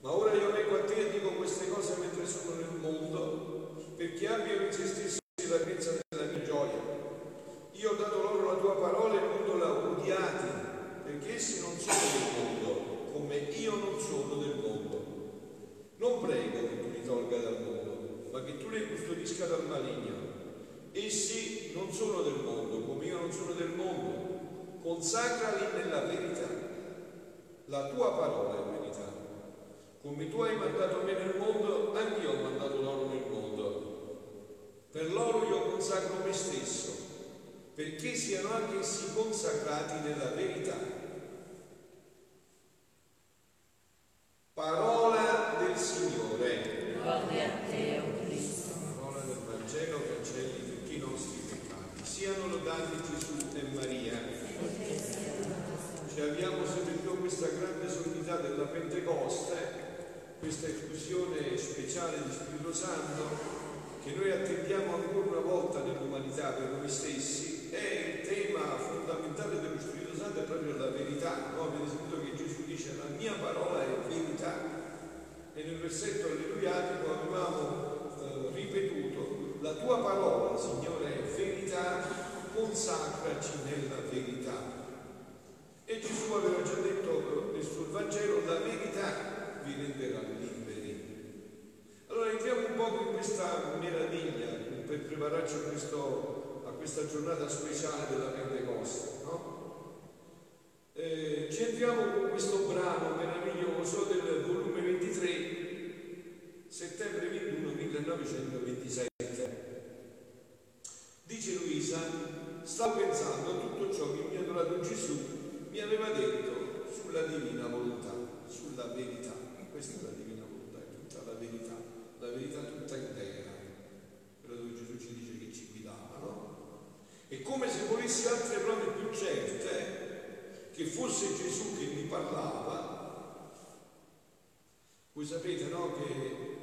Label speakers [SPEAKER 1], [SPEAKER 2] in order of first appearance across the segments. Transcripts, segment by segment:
[SPEAKER 1] Ma ora io vengo a te e dico queste cose mentre sono nel mondo, perché abbiano in se stessi la pienezza della mia gioia. Io ho dato loro la tua parola e il mondo l'ha odiati, perché essi non sono del mondo, come io non sono del mondo. Non prego che tu li tolga dal mondo, ma che tu li custodisca dal maligno. Essi non sono del mondo, come io non sono del mondo. Consacrali nella verità. La tua parola è. Come tu hai mandato me nel mondo, anche io ho mandato loro nel mondo. Per loro io consacro me stesso, perché siano anche essi consacrati nella verità. Parola del Signore.
[SPEAKER 2] Gloria a te, o Cristo.
[SPEAKER 1] Parola del Vangelo cancelli tutti i nostri peccati. Siano lodati Gesù e Maria. Ci abbiamo sempre più questa grande solennità della Pentecoste questa effusione speciale di Spirito Santo che noi attendiamo ancora una volta nell'umanità per noi stessi è il tema fondamentale dello Spirito Santo è proprio la verità no? avete sentito che Gesù dice la mia parola è verità e nel versetto alleluiatico avevamo eh, ripetuto la tua parola Signore è verità consacraci nella verità e Gesù aveva già detto nel suo Vangelo la verità vi renderà liberi. Allora entriamo un po' in questa meraviglia prepararci a, questo, a questa giornata speciale della Pentecoste. No? Eh, ci entriamo con questo brano meraviglioso del volume 23, settembre 21 1927. Dice Luisa, stavo pensando a tutto ciò che il mio adorato Gesù mi aveva detto sulla divina volontà, sulla verità. Questa è la divina volontà, è tutta la verità, la verità tutta intera, ci dice che ci guidava, no? È come se volessi altre prove più certe che fosse Gesù che mi parlava. Voi sapete, no, che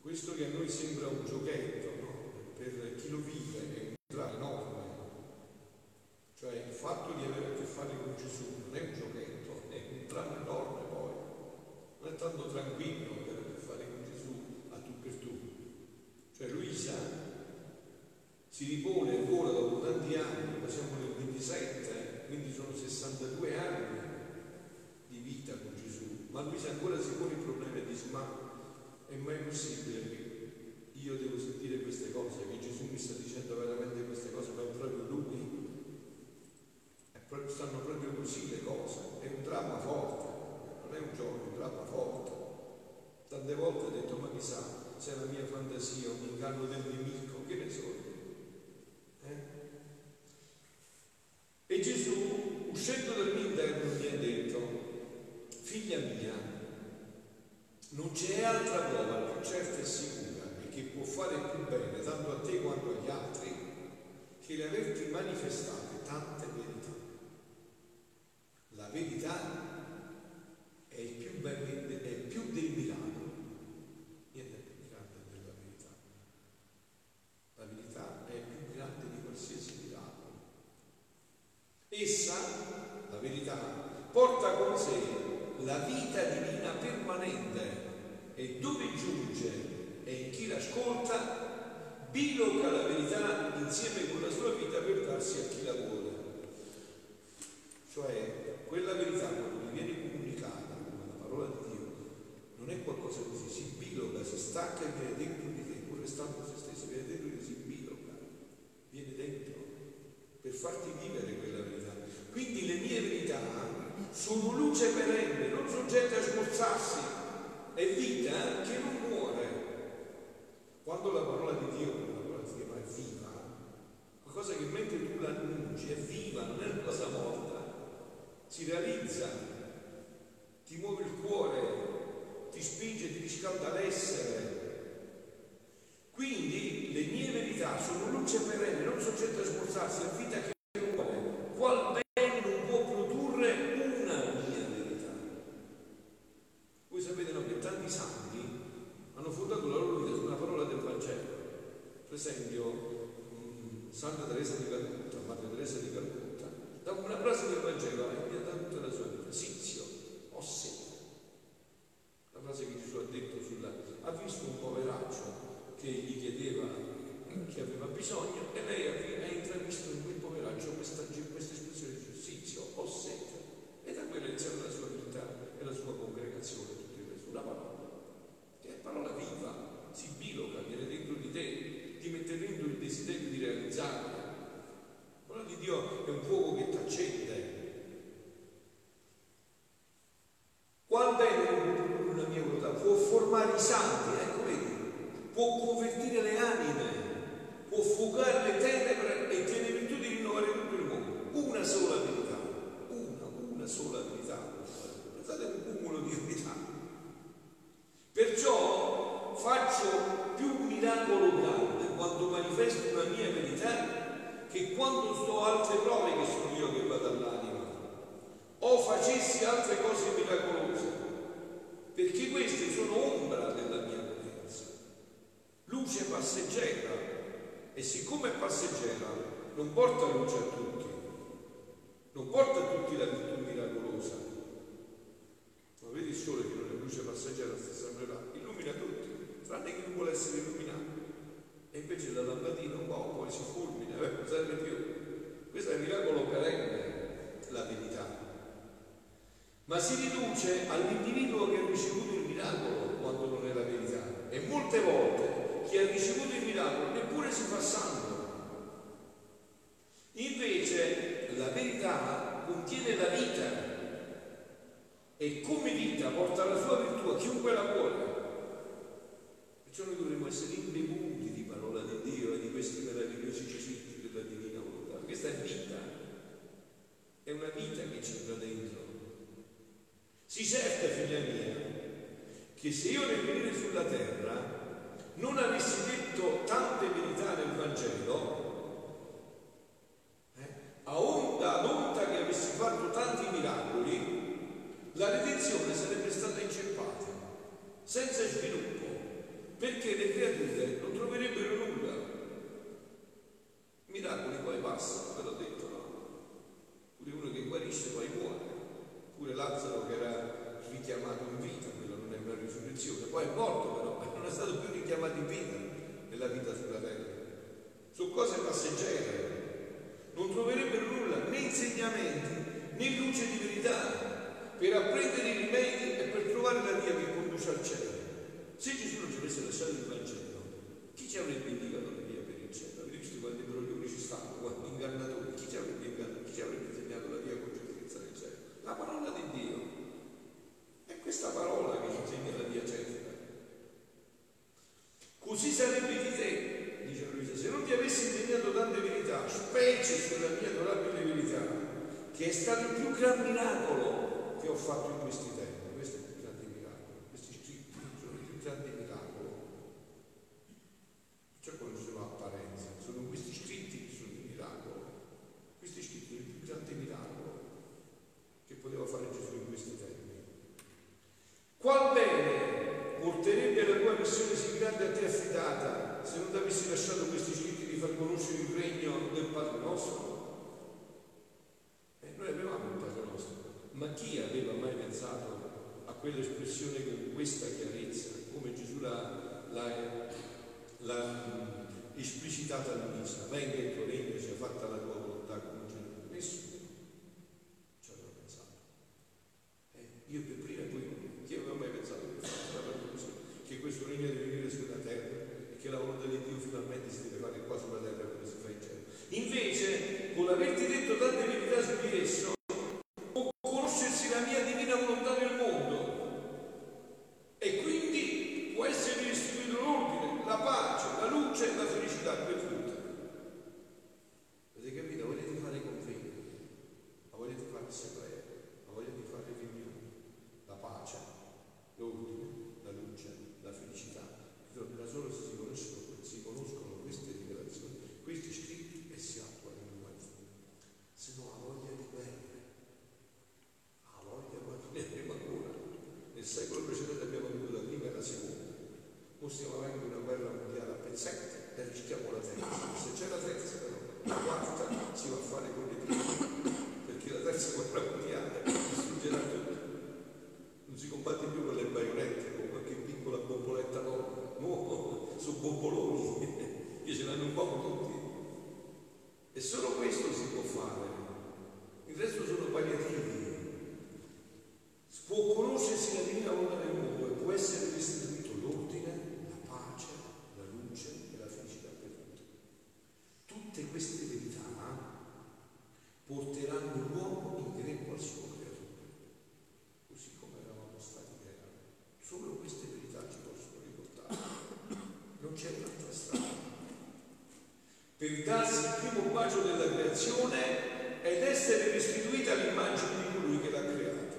[SPEAKER 1] questo che a noi sembra un giochetto, no? Per chi lo vive è un tra enorme. Cioè il fatto di avere a che fare con Gesù non è un giochetto, è un dramma enorme non è tanto tranquillo avere a che fare con Gesù a tu per tu. Cioè Luisa si ripone ancora dopo tanti anni, ma siamo nel 27, quindi sono 62 anni di vita con Luisa ancora si pone il problema e dice ma è mai possibile io devo sentire queste cose, che Gesù mi sta dicendo veramente queste cose, ma è proprio Lui? stanno proprio così le cose, è un dramma forte non è un gioco, è un dramma forte. Tante volte ho detto, ma chissà, se è la mia fantasia, un inganno del nemico, che ne so eh? E Gesù, uscendo dal mio interno, mi ha detto, figlia mia, non c'è altra prova più certa e sicura e che può fare più bene tanto a te quanto agli altri che l'averti manifestate tante verità. La verità è il più, ben, è più del miracolo. Niente è più grande della verità. La verità è più grande di qualsiasi miracolo. Essa, la verità, porta con sé la vita divina permanente e dove giunge e in chi l'ascolta biloca la verità insieme con la sua vita per darsi a chi la vuole. Cioè, quella verità quando mi viene comunicata parola di Dio non è qualcosa così, si biloga, si stacca e viene dentro di te, pur restando se stesso, viene dentro di te, si biloga, viene dentro per farti vivere quella verità. Quindi le mie verità sono luce perenne, non soggette a smorzarsi, è vita che non muore. Quando la parola di Dio, la parola di Dio è viva, qualcosa che mentre tu l'annunci è viva, non è una cosa morta, si realizza per esempio mm, Santa Teresa di Calcutta, Madre Teresa di Calcutta, da una frase del Vangelo eh, sempre più. Questo è il miracolo che rende la verità. Ma si riduce all'individuo che ha ricevuto il miracolo quando non è la verità. E molte volte chi ha ricevuto il miracolo neppure si fa santo. Invece la verità contiene la vita e come vita porta la sua virtù a chiunque la vuole. Perciò noi dovremmo essere impegni che se io nel venire sulla terra non avessi detto Pues sí Tutte queste verità porteranno l'uomo in greco al suo creatore, così come eravamo stati creati. Solo queste verità ci possono riportare. Non c'è un'altra strada. Per darsi il primo bacio della creazione ed essere restituita all'immagine di colui che l'ha creata.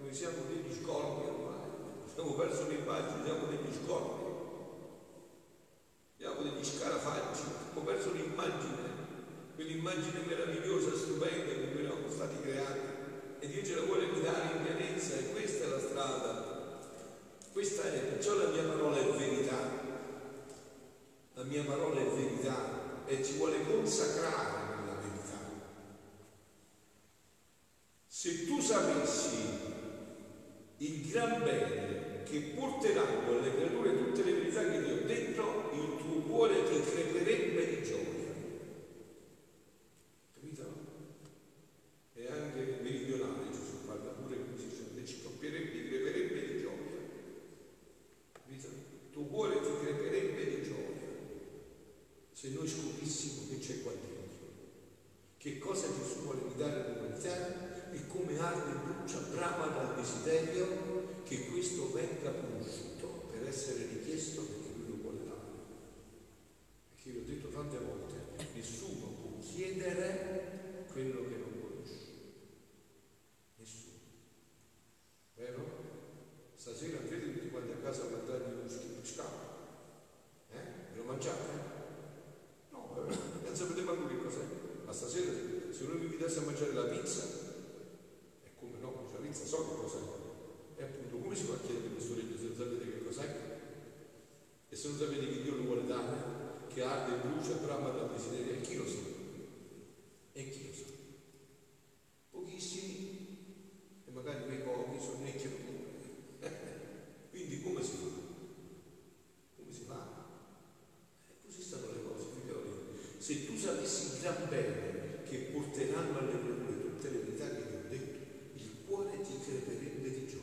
[SPEAKER 1] Noi siamo degli scorpi ormai, abbiamo perso l'immagine, siamo degli scorpi, siamo degli scarafaggi, abbiamo perso l'immagine, quell'immagine meravigliosa, stupenda con cui eravamo stati creati e Dio ce la vuole ridare in pienezza e questa è la strada. Questa è, perciò la mia parola è verità. La mia parola è verità e ci vuole consacrare nella verità. Se tu sapessi il gran bene che porteranno alle creature tutte le verità che ti ho detto, il tuo cuore ti creperebbe casa il gran bene che porteranno alle creature tutte le verità che creperebbe di gioia.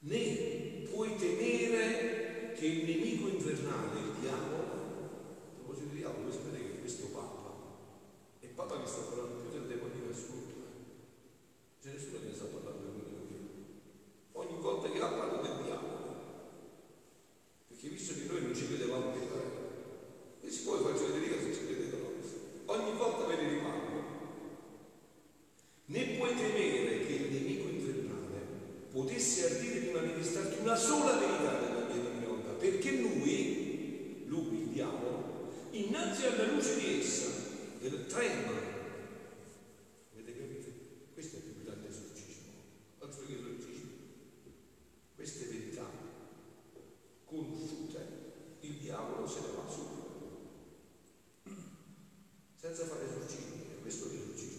[SPEAKER 1] Né puoi temere che il nemico infernale, il diavolo, a proposito di diavolo, voi sapete che questo Papa è Papa che sta parlando più del demonio che ascolta. C'è nessuno che ne sta parlando di lui. Ogni volta che ha parlato del diavolo, perché visto che noi non ci credevamo che e si può faccio vedere se ci credete noi. Ogni volta ve ne rimango né puoi temere che il nemico infernale potesse ardire di manifestarti una sola verità della mia divina volontà, perché lui, lui, il diavolo, innanzi alla luce di essa, trema. Avete capito? Questo è il più grande esorcismo, altro che esorcismo. Queste verità conosciute, il diavolo se ne va subito, senza fare esorcismo, è questo l'esorcismo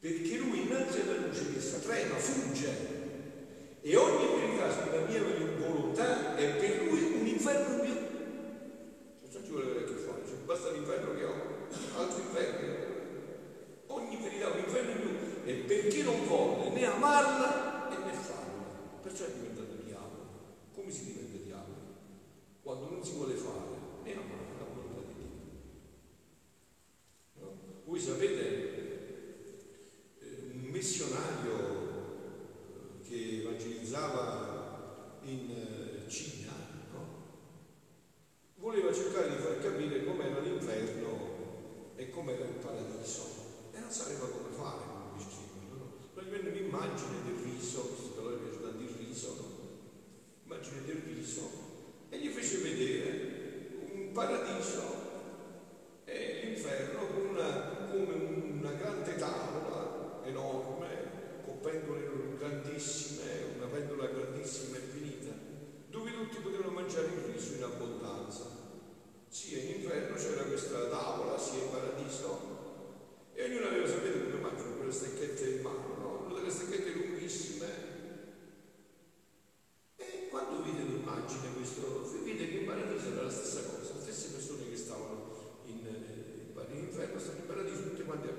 [SPEAKER 1] perché lui innanzi alla luce che sta trema, fugge e ogni verità sulla mia volontà è per lui un inferno in più. Non ci vuole avere a che fare, cioè, basta l'inferno che ho, altri inferni. Ogni verità un inferno in più e perché non vuole né amarla e né farla. Perciò è diventato diavolo. Come si diventa diavolo? Quando non si vuole fare né amare la volontà di Dio. No? Voi sapete missionario che evangelizzava in eh, Cina, no? Voleva cercare di far capire com'era l'inferno e com'era il paradiso e non sapeva come fare come distinguerlo. No? Poi venne un'immagine del riso, visto che piace tanto il riso, no? immagine del riso, e gli fece vedere un paradiso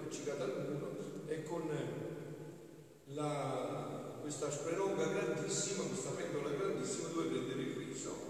[SPEAKER 1] appiccicata al muro e con eh, la, questa speronga grandissima, questa pentola grandissima dove prendere il riso.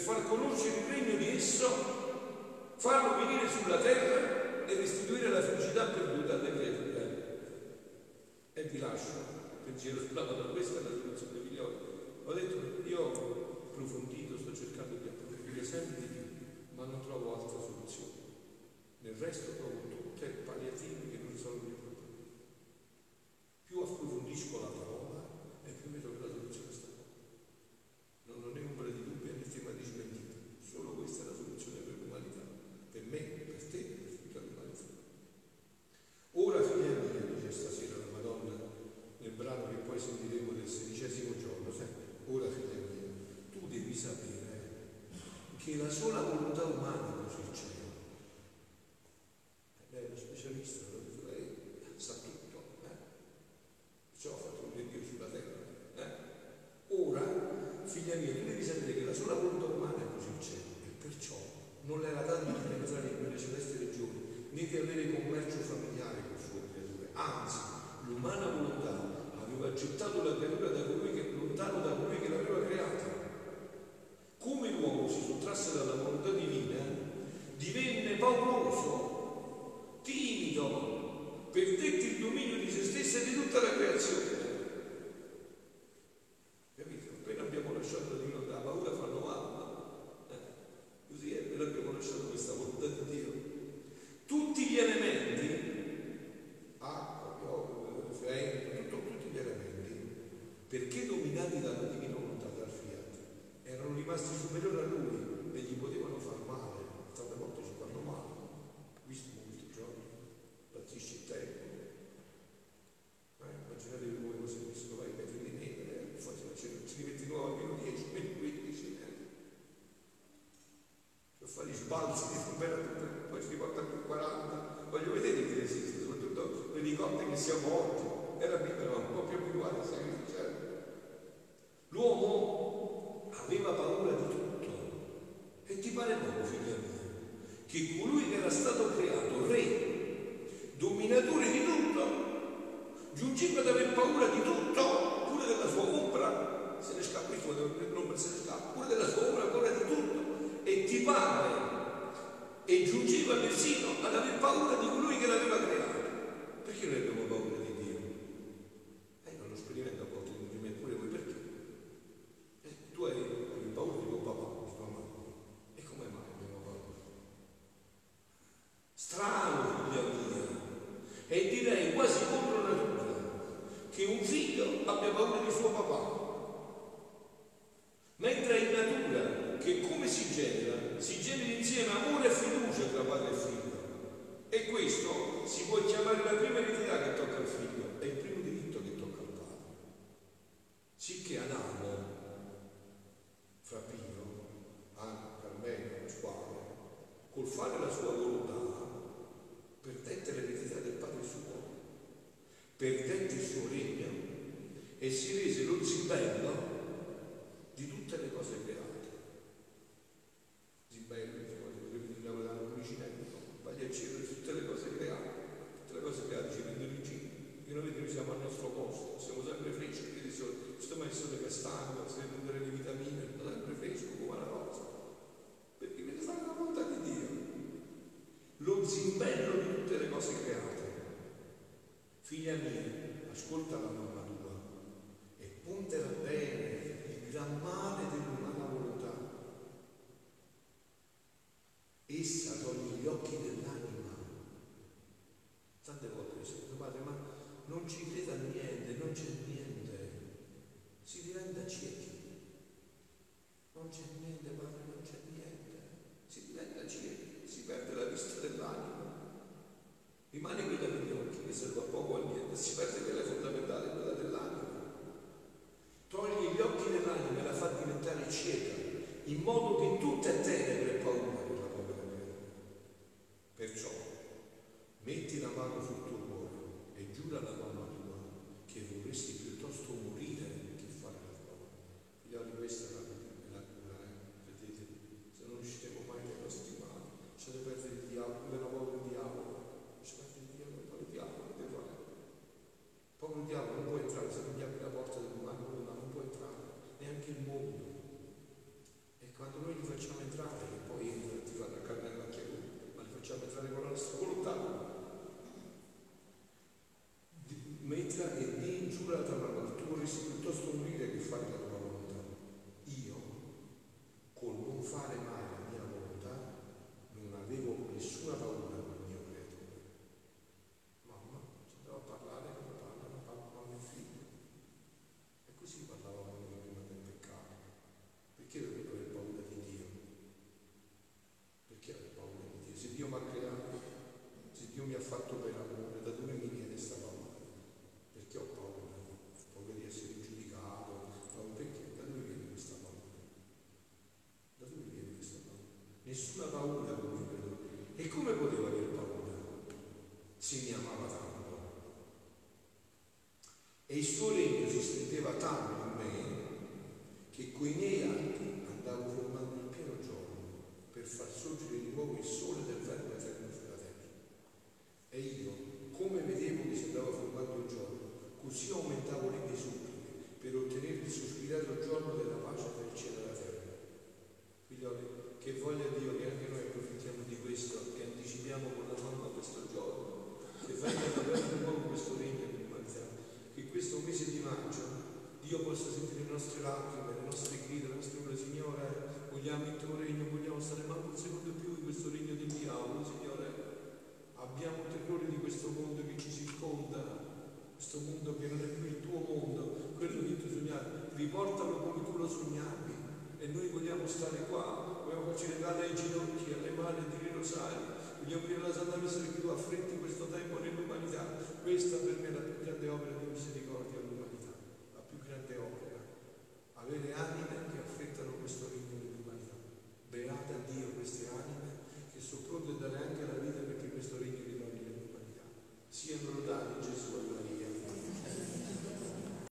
[SPEAKER 1] far conoscere il regno di esso, farlo venire sulla terra e restituire la felicità perduta all'Evangelo. E vi lascio il pensiero sulla da questa è la situazione migliore. Ho detto, io ho approfondito, sto cercando di approfondire sempre di più, ma non trovo altra soluzione. Nel resto trovo tutte palliative sola volontà umana. di ad aver paura di tutto, pure della sua ombra, se ne scappa, questo non se ne scappa, pure della sua ombra, paura di tutto, e ti parla e giungeva persino ad aver paura di colui che l'aveva creato. Adamo, fra Anano, anche a Carmelo, Pasquale, col fare la sua volontà, perdette l'eredità del Padre suo, perdette il suo regno e si rese lo zimbello Cristo Dio possa sentire le nostre lacrime, le nostre grida, le nostre ore, Signore, vogliamo il tuo regno, vogliamo stare manco un secondo più in questo regno del diavolo, Signore. Abbiamo terrore di questo mondo che ci circonda, questo mondo che non è più il tuo mondo, quello che tu sognavi, riportalo come tu lo sognavi. E noi vogliamo stare qua, vogliamo farci legare ai ginocchi, alle mani, a dire rosario, vogliamo dire la Santa Messa che tu affretti questo tempo nell'umanità. Questa per me è la più grande opera di misericordia.